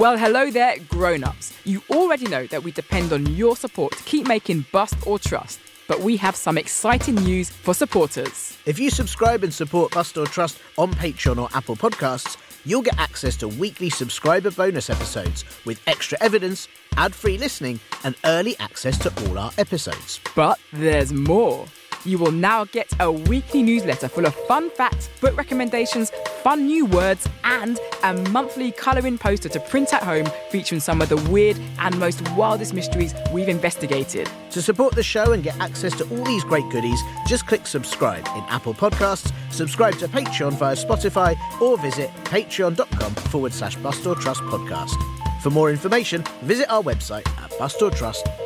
Well, hello there, grown ups. You already know that we depend on your support to keep making Bust or Trust, but we have some exciting news for supporters. If you subscribe and support Bust or Trust on Patreon or Apple Podcasts, you'll get access to weekly subscriber bonus episodes with extra evidence, ad free listening, and early access to all our episodes. But there's more. You will now get a weekly newsletter full of fun facts, book recommendations, fun new words, and a monthly colouring poster to print at home featuring some of the weird and most wildest mysteries we've investigated. To support the show and get access to all these great goodies, just click subscribe in Apple Podcasts, subscribe to Patreon via Spotify, or visit patreon.com forward slash Bust or Trust podcast. For more information, visit our website at bustortrust.com.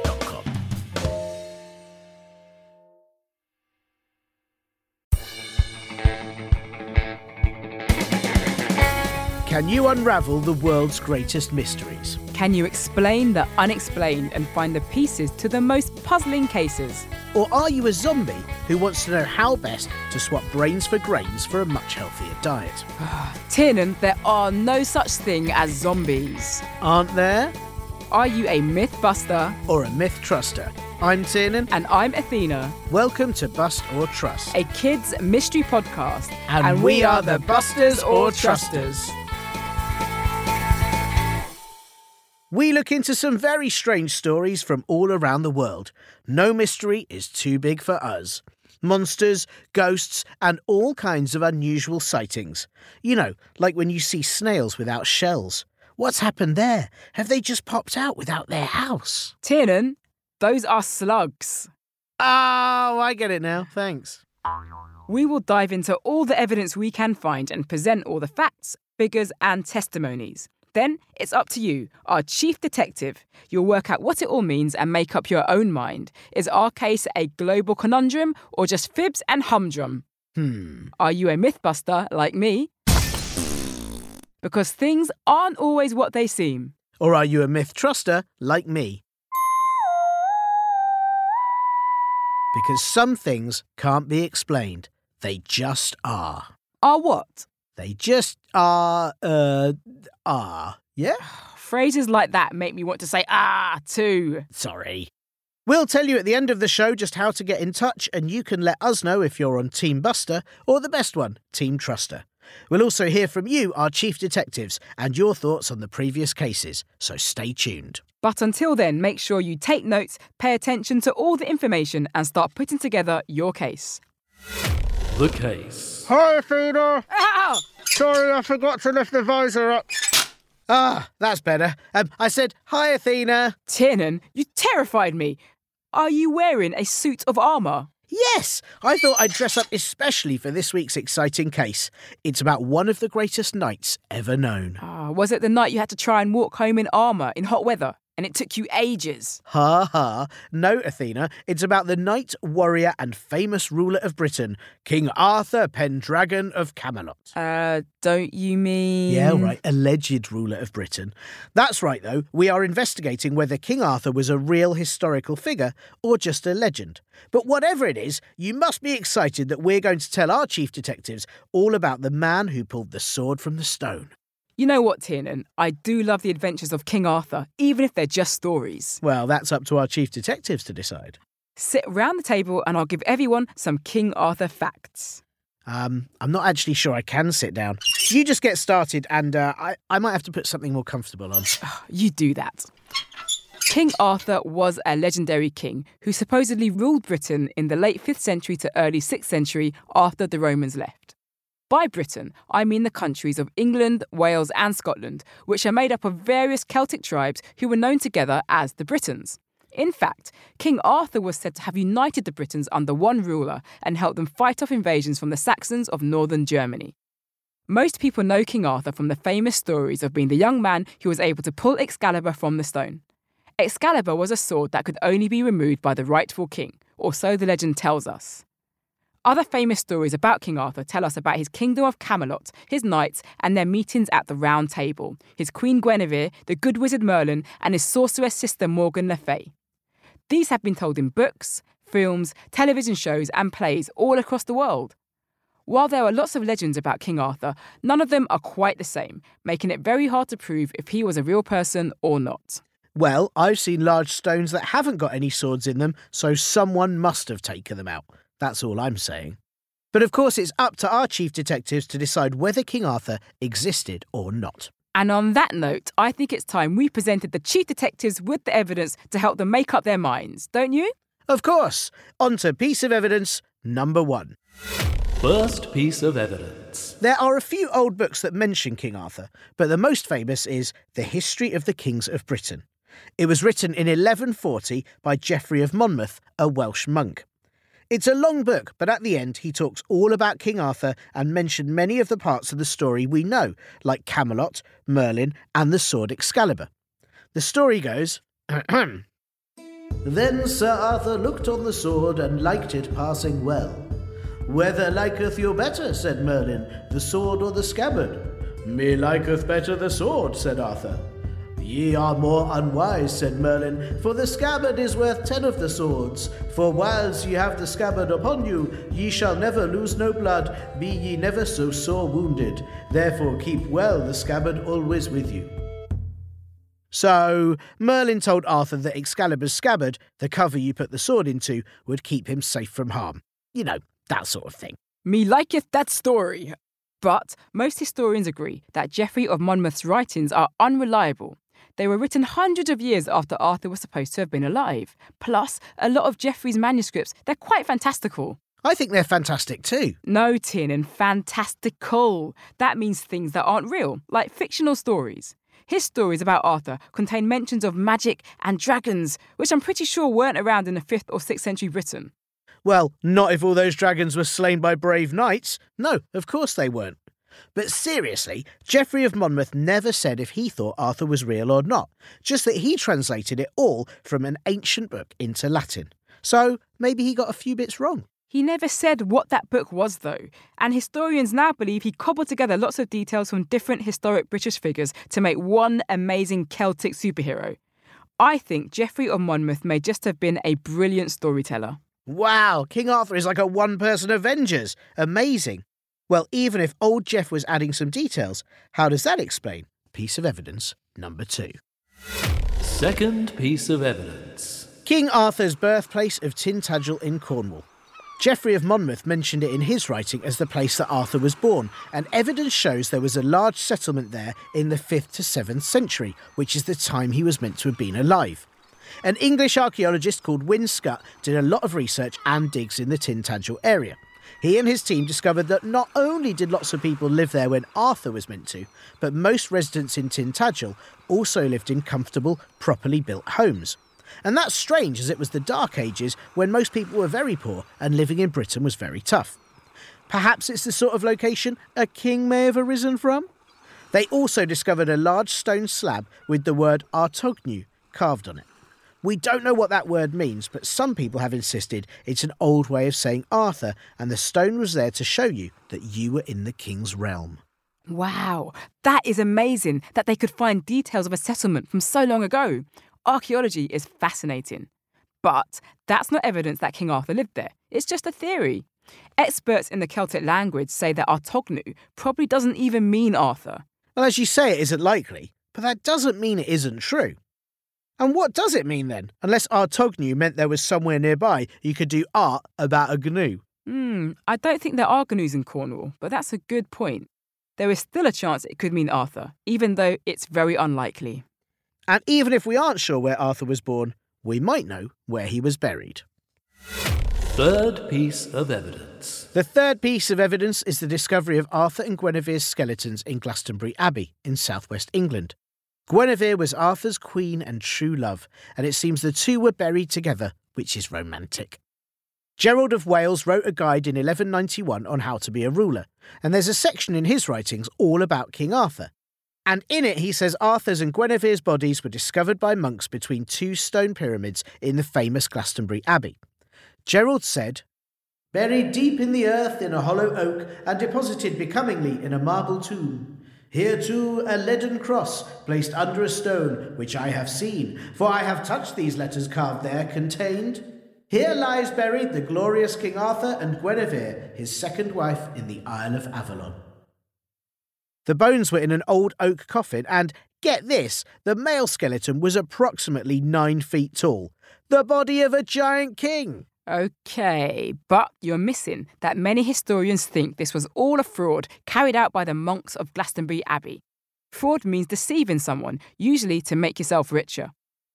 Can you unravel the world's greatest mysteries? Can you explain the unexplained and find the pieces to the most puzzling cases? Or are you a zombie who wants to know how best to swap brains for grains for a much healthier diet? Tiernan, there are no such thing as zombies. Aren't there? Are you a myth buster? Or a myth truster? I'm Tiernan. And I'm Athena. Welcome to Bust or Trust, a kids' mystery podcast. And, and we, we are the Busters or Trusters. We look into some very strange stories from all around the world. No mystery is too big for us. Monsters, ghosts, and all kinds of unusual sightings. You know, like when you see snails without shells. What's happened there? Have they just popped out without their house? Tiernan, those are slugs. Oh, I get it now. Thanks. We will dive into all the evidence we can find and present all the facts, figures, and testimonies. Then it's up to you, our chief detective. You'll work out what it all means and make up your own mind. Is our case a global conundrum or just fibs and humdrum? Hmm. Are you a mythbuster like me? Because things aren't always what they seem. Or are you a myth truster like me? Because some things can't be explained. They just are. Are what? They just are, uh, are. Yeah? Phrases like that make me want to say ah too. Sorry. We'll tell you at the end of the show just how to get in touch, and you can let us know if you're on Team Buster or the best one, Team Truster. We'll also hear from you, our chief detectives, and your thoughts on the previous cases, so stay tuned. But until then, make sure you take notes, pay attention to all the information, and start putting together your case. The case. Hi, Athena. Ow! Sorry, I forgot to lift the visor up. Ah, that's better. Um, I said, Hi, Athena. Tiernan, you terrified me. Are you wearing a suit of armour? Yes, I thought I'd dress up especially for this week's exciting case. It's about one of the greatest knights ever known. Ah, was it the night you had to try and walk home in armour in hot weather? And it took you ages. Ha ha. No, Athena, it's about the knight, warrior, and famous ruler of Britain, King Arthur Pendragon of Camelot. Uh, don't you mean. Yeah, right, alleged ruler of Britain. That's right, though. We are investigating whether King Arthur was a real historical figure or just a legend. But whatever it is, you must be excited that we're going to tell our chief detectives all about the man who pulled the sword from the stone. You know what, Tiernan? I do love the adventures of King Arthur, even if they're just stories. Well, that's up to our chief detectives to decide. Sit round the table and I'll give everyone some King Arthur facts. Um, I'm not actually sure I can sit down. You just get started, and uh, I, I might have to put something more comfortable on. You do that. King Arthur was a legendary king who supposedly ruled Britain in the late 5th century to early 6th century after the Romans left. By Britain, I mean the countries of England, Wales, and Scotland, which are made up of various Celtic tribes who were known together as the Britons. In fact, King Arthur was said to have united the Britons under one ruler and helped them fight off invasions from the Saxons of northern Germany. Most people know King Arthur from the famous stories of being the young man who was able to pull Excalibur from the stone. Excalibur was a sword that could only be removed by the rightful king, or so the legend tells us. Other famous stories about King Arthur tell us about his kingdom of Camelot, his knights, and their meetings at the Round Table, his Queen Guinevere, the good wizard Merlin, and his sorceress sister Morgan Le Fay. These have been told in books, films, television shows, and plays all across the world. While there are lots of legends about King Arthur, none of them are quite the same, making it very hard to prove if he was a real person or not. Well, I've seen large stones that haven't got any swords in them, so someone must have taken them out. That's all I'm saying. But of course, it's up to our chief detectives to decide whether King Arthur existed or not. And on that note, I think it's time we presented the chief detectives with the evidence to help them make up their minds, don't you? Of course. On to piece of evidence number one. First piece of evidence. There are a few old books that mention King Arthur, but the most famous is The History of the Kings of Britain. It was written in 1140 by Geoffrey of Monmouth, a Welsh monk. It's a long book, but at the end he talks all about King Arthur and mentioned many of the parts of the story we know, like Camelot, Merlin, and the sword Excalibur. The story goes Then Sir Arthur looked on the sword and liked it passing well. Whether liketh you better, said Merlin, the sword or the scabbard? Me liketh better the sword, said Arthur. Ye are more unwise, said Merlin, for the scabbard is worth ten of the swords. For whiles ye have the scabbard upon you, ye shall never lose no blood, be ye never so sore wounded. Therefore keep well the scabbard always with you. So, Merlin told Arthur that Excalibur's scabbard, the cover you put the sword into, would keep him safe from harm. You know, that sort of thing. Me liketh that story. But most historians agree that Geoffrey of Monmouth's writings are unreliable they were written hundreds of years after Arthur was supposed to have been alive. Plus, a lot of Geoffrey's manuscripts, they're quite fantastical. I think they're fantastic too. No, Tiernan, fantastical. That means things that aren't real, like fictional stories. His stories about Arthur contain mentions of magic and dragons, which I'm pretty sure weren't around in the 5th or 6th century Britain. Well, not if all those dragons were slain by brave knights. No, of course they weren't. But seriously, Geoffrey of Monmouth never said if he thought Arthur was real or not, just that he translated it all from an ancient book into Latin. So maybe he got a few bits wrong. He never said what that book was, though, and historians now believe he cobbled together lots of details from different historic British figures to make one amazing Celtic superhero. I think Geoffrey of Monmouth may just have been a brilliant storyteller. Wow, King Arthur is like a one person Avengers. Amazing. Well, even if old Jeff was adding some details, how does that explain piece of evidence number two? Second piece of evidence King Arthur's birthplace of Tintagel in Cornwall. Geoffrey of Monmouth mentioned it in his writing as the place that Arthur was born, and evidence shows there was a large settlement there in the 5th to 7th century, which is the time he was meant to have been alive. An English archaeologist called Wyn Scut did a lot of research and digs in the Tintagel area. He and his team discovered that not only did lots of people live there when Arthur was meant to, but most residents in Tintagel also lived in comfortable, properly built homes. And that's strange as it was the Dark Ages when most people were very poor and living in Britain was very tough. Perhaps it's the sort of location a king may have arisen from? They also discovered a large stone slab with the word Artognou carved on it. We don't know what that word means, but some people have insisted it's an old way of saying Arthur, and the stone was there to show you that you were in the king's realm. Wow, that is amazing that they could find details of a settlement from so long ago. Archaeology is fascinating. But that's not evidence that King Arthur lived there, it's just a theory. Experts in the Celtic language say that Artognou probably doesn't even mean Arthur. Well, as you say, it isn't likely, but that doesn't mean it isn't true. And what does it mean then? Unless Artognou meant there was somewhere nearby you could do art about a gnu. Hmm, I don't think there are gnus in Cornwall, but that's a good point. There is still a chance it could mean Arthur, even though it's very unlikely. And even if we aren't sure where Arthur was born, we might know where he was buried. Third piece of evidence. The third piece of evidence is the discovery of Arthur and Guinevere's skeletons in Glastonbury Abbey in southwest England. Guinevere was Arthur's queen and true love, and it seems the two were buried together, which is romantic. Gerald of Wales wrote a guide in 1191 on how to be a ruler, and there's a section in his writings all about King Arthur. And in it, he says Arthur's and Guinevere's bodies were discovered by monks between two stone pyramids in the famous Glastonbury Abbey. Gerald said, Buried deep in the earth in a hollow oak and deposited becomingly in a marble tomb. Here too a leaden cross placed under a stone, which I have seen, for I have touched these letters carved there contained Here lies buried the glorious King Arthur and Guinevere, his second wife, in the Isle of Avalon. The bones were in an old oak coffin, and get this the male skeleton was approximately nine feet tall. The body of a giant king. Okay, but you're missing that many historians think this was all a fraud carried out by the monks of Glastonbury Abbey. Fraud means deceiving someone, usually to make yourself richer.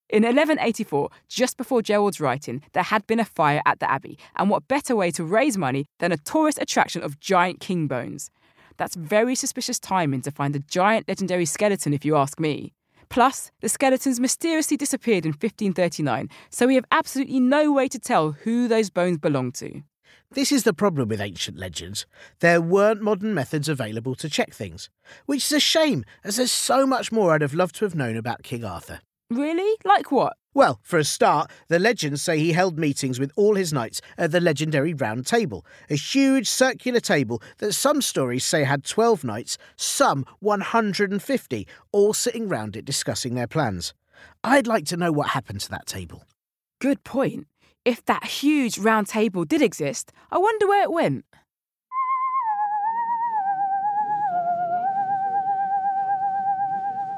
In 1184, just before Gerald's writing, there had been a fire at the abbey, and what better way to raise money than a tourist attraction of giant king bones? That's very suspicious timing to find a giant legendary skeleton, if you ask me. Plus, the skeletons mysteriously disappeared in 1539, so we have absolutely no way to tell who those bones belong to. This is the problem with ancient legends. There weren't modern methods available to check things, which is a shame, as there's so much more I'd have loved to have known about King Arthur. Really? Like what? Well, for a start, the legends say he held meetings with all his knights at the legendary Round Table, a huge circular table that some stories say had 12 knights, some 150, all sitting round it discussing their plans. I'd like to know what happened to that table. Good point. If that huge round table did exist, I wonder where it went.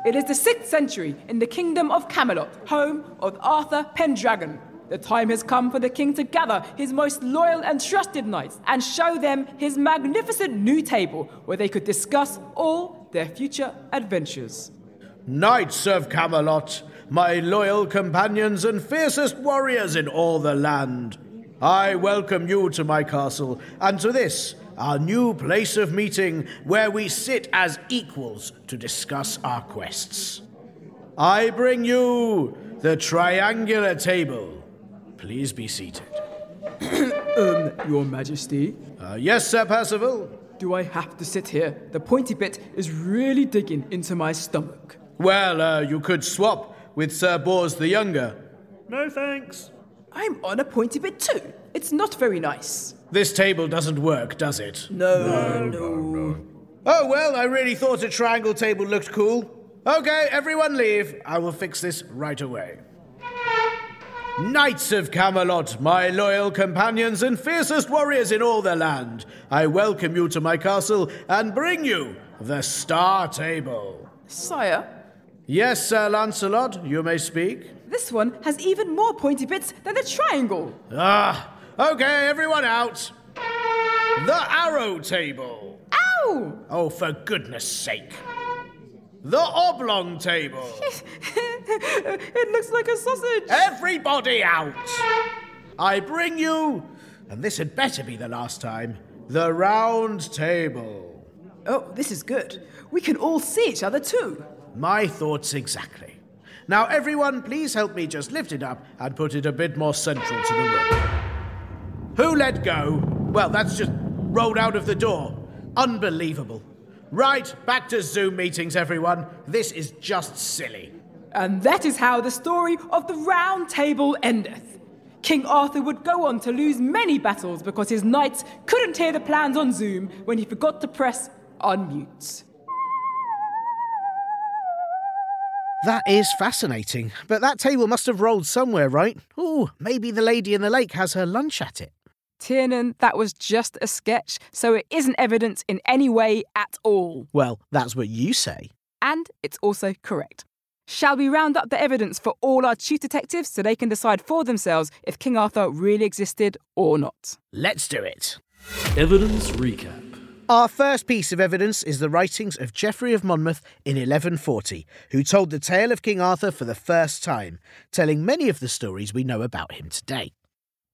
It is the sixth century in the kingdom of Camelot, home of Arthur Pendragon. The time has come for the king to gather his most loyal and trusted knights and show them his magnificent new table where they could discuss all their future adventures. Knights of Camelot, my loyal companions and fiercest warriors in all the land, I welcome you to my castle and to this, our new place of meeting where we sit as equals to discuss our quests. I bring you the triangular table. Please be seated. um, Your Majesty, Uh, yes, Sir Percival? do I have to sit here? The pointy bit is really digging into my stomach. Well, uh, you could swap with Sir Bors the Younger. No thanks. I'm on a pointy bit too. It's not very nice. This table doesn't work, does it? No, no. Oh, well, I really thought a triangle table looked cool. Okay, everyone leave. I will fix this right away. Knights of Camelot, my loyal companions and fiercest warriors in all the land, I welcome you to my castle and bring you the Star Table. Sire, Yes, Sir Lancelot, you may speak. this one has even more pointy bits than the triangle. Ah, okay, everyone out. The Arrow Table. Ow! Oh, for goodness sake. The Oblong Table. it looks like a sausage. Everybody out! I bring you, and this had better be the last time, the Round Table. Oh, this is good. We can all see each other too. My thoughts exactly. Now, everyone, please help me just lift it up and put it a bit more central to the room. Who let go? Well, that's just rolled out of the door. Unbelievable. Right, back to Zoom meetings, everyone. This is just silly. And that is how the story of the Round Table endeth. King Arthur would go on to lose many battles because his knights couldn't hear the plans on Zoom when he forgot to press unmute. That is fascinating, but that table must have rolled somewhere, right? Ooh, maybe the lady in the lake has her lunch at it. Tiernan, that was just a sketch, so it isn't evidence in any way at all. Well, that's what you say. And it's also correct. Shall we round up the evidence for all our chief detectives so they can decide for themselves if King Arthur really existed or not? Let's do it. Evidence recap. Our first piece of evidence is the writings of Geoffrey of Monmouth in 1140, who told the tale of King Arthur for the first time, telling many of the stories we know about him today.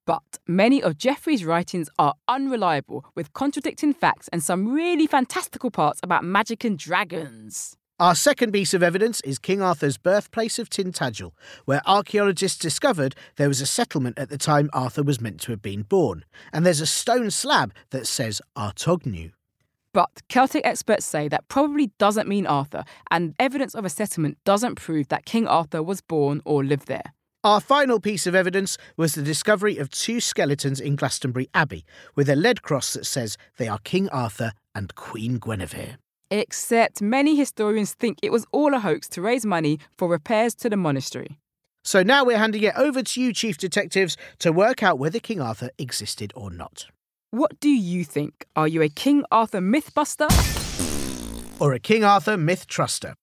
But many of Geoffrey's writings are unreliable, with contradicting facts and some really fantastical parts about magic and dragons. Our second piece of evidence is King Arthur's birthplace of Tintagel, where archaeologists discovered there was a settlement at the time Arthur was meant to have been born, and there's a stone slab that says Artognou. But Celtic experts say that probably doesn't mean Arthur, and evidence of a settlement doesn't prove that King Arthur was born or lived there. Our final piece of evidence was the discovery of two skeletons in Glastonbury Abbey, with a lead cross that says they are King Arthur and Queen Guinevere. Except many historians think it was all a hoax to raise money for repairs to the monastery. So now we're handing it over to you, Chief Detectives, to work out whether King Arthur existed or not. What do you think? Are you a King Arthur mythbuster? Or a King Arthur myth truster?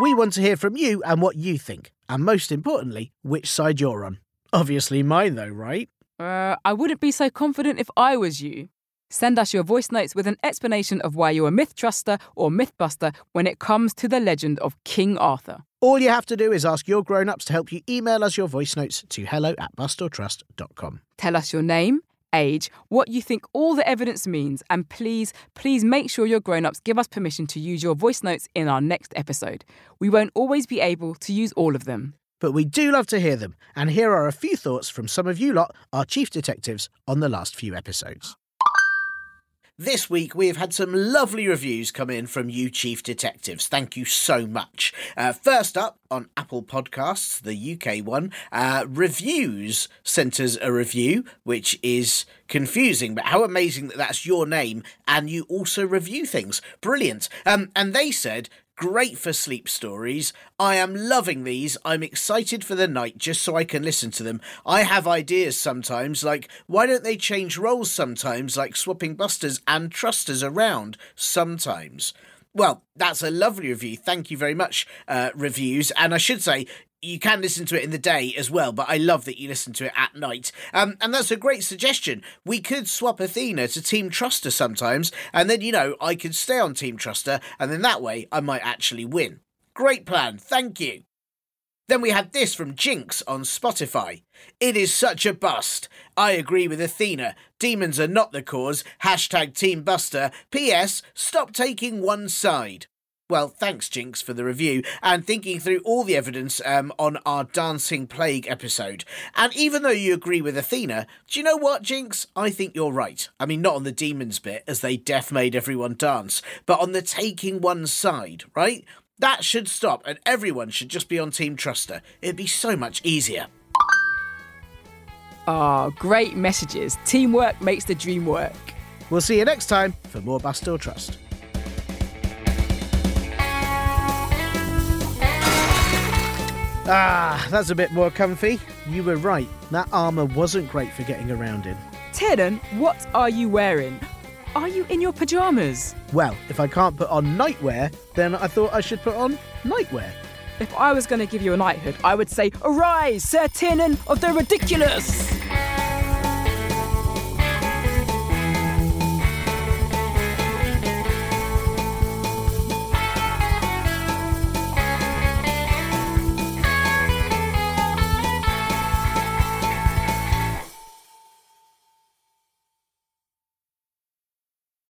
We want to hear from you and what you think, and most importantly, which side you're on. Obviously mine, though, right? Uh, I wouldn't be so confident if I was you. Send us your voice notes with an explanation of why you're a myth truster or mythbuster when it comes to the legend of King Arthur. All you have to do is ask your grown ups to help you email us your voice notes to hello at bustortrust.com. Tell us your name, age, what you think all the evidence means, and please, please make sure your grown ups give us permission to use your voice notes in our next episode. We won't always be able to use all of them. But we do love to hear them, and here are a few thoughts from some of you lot, our chief detectives, on the last few episodes. This week, we have had some lovely reviews come in from you, Chief Detectives. Thank you so much. Uh, first up on Apple Podcasts, the UK one, uh, Reviews sent us a review, which is confusing, but how amazing that that's your name and you also review things. Brilliant. Um, and they said, Great for sleep stories. I am loving these. I'm excited for the night just so I can listen to them. I have ideas sometimes, like why don't they change roles sometimes, like swapping busters and trusters around sometimes. Well, that's a lovely review. Thank you very much, uh, reviews. And I should say, you can listen to it in the day as well, but I love that you listen to it at night. Um, and that's a great suggestion. We could swap Athena to Team Truster sometimes, and then, you know, I could stay on Team Truster, and then that way I might actually win. Great plan, thank you. Then we had this from Jinx on Spotify. It is such a bust. I agree with Athena. Demons are not the cause. Hashtag Team Buster. P.S. Stop taking one side. Well, thanks, Jinx, for the review and thinking through all the evidence um, on our Dancing Plague episode. And even though you agree with Athena, do you know what, Jinx? I think you're right. I mean, not on the demons bit, as they deaf made everyone dance, but on the taking one side, right? That should stop, and everyone should just be on Team Truster. It'd be so much easier. Ah, great messages. Teamwork makes the dream work. We'll see you next time for more Bust or Trust. Ah, that's a bit more comfy. You were right. That armour wasn't great for getting around in. Tiernan, what are you wearing? Are you in your pyjamas? Well, if I can't put on nightwear, then I thought I should put on nightwear. If I was going to give you a knighthood, I would say, Arise, Sir Tiernan of the Ridiculous!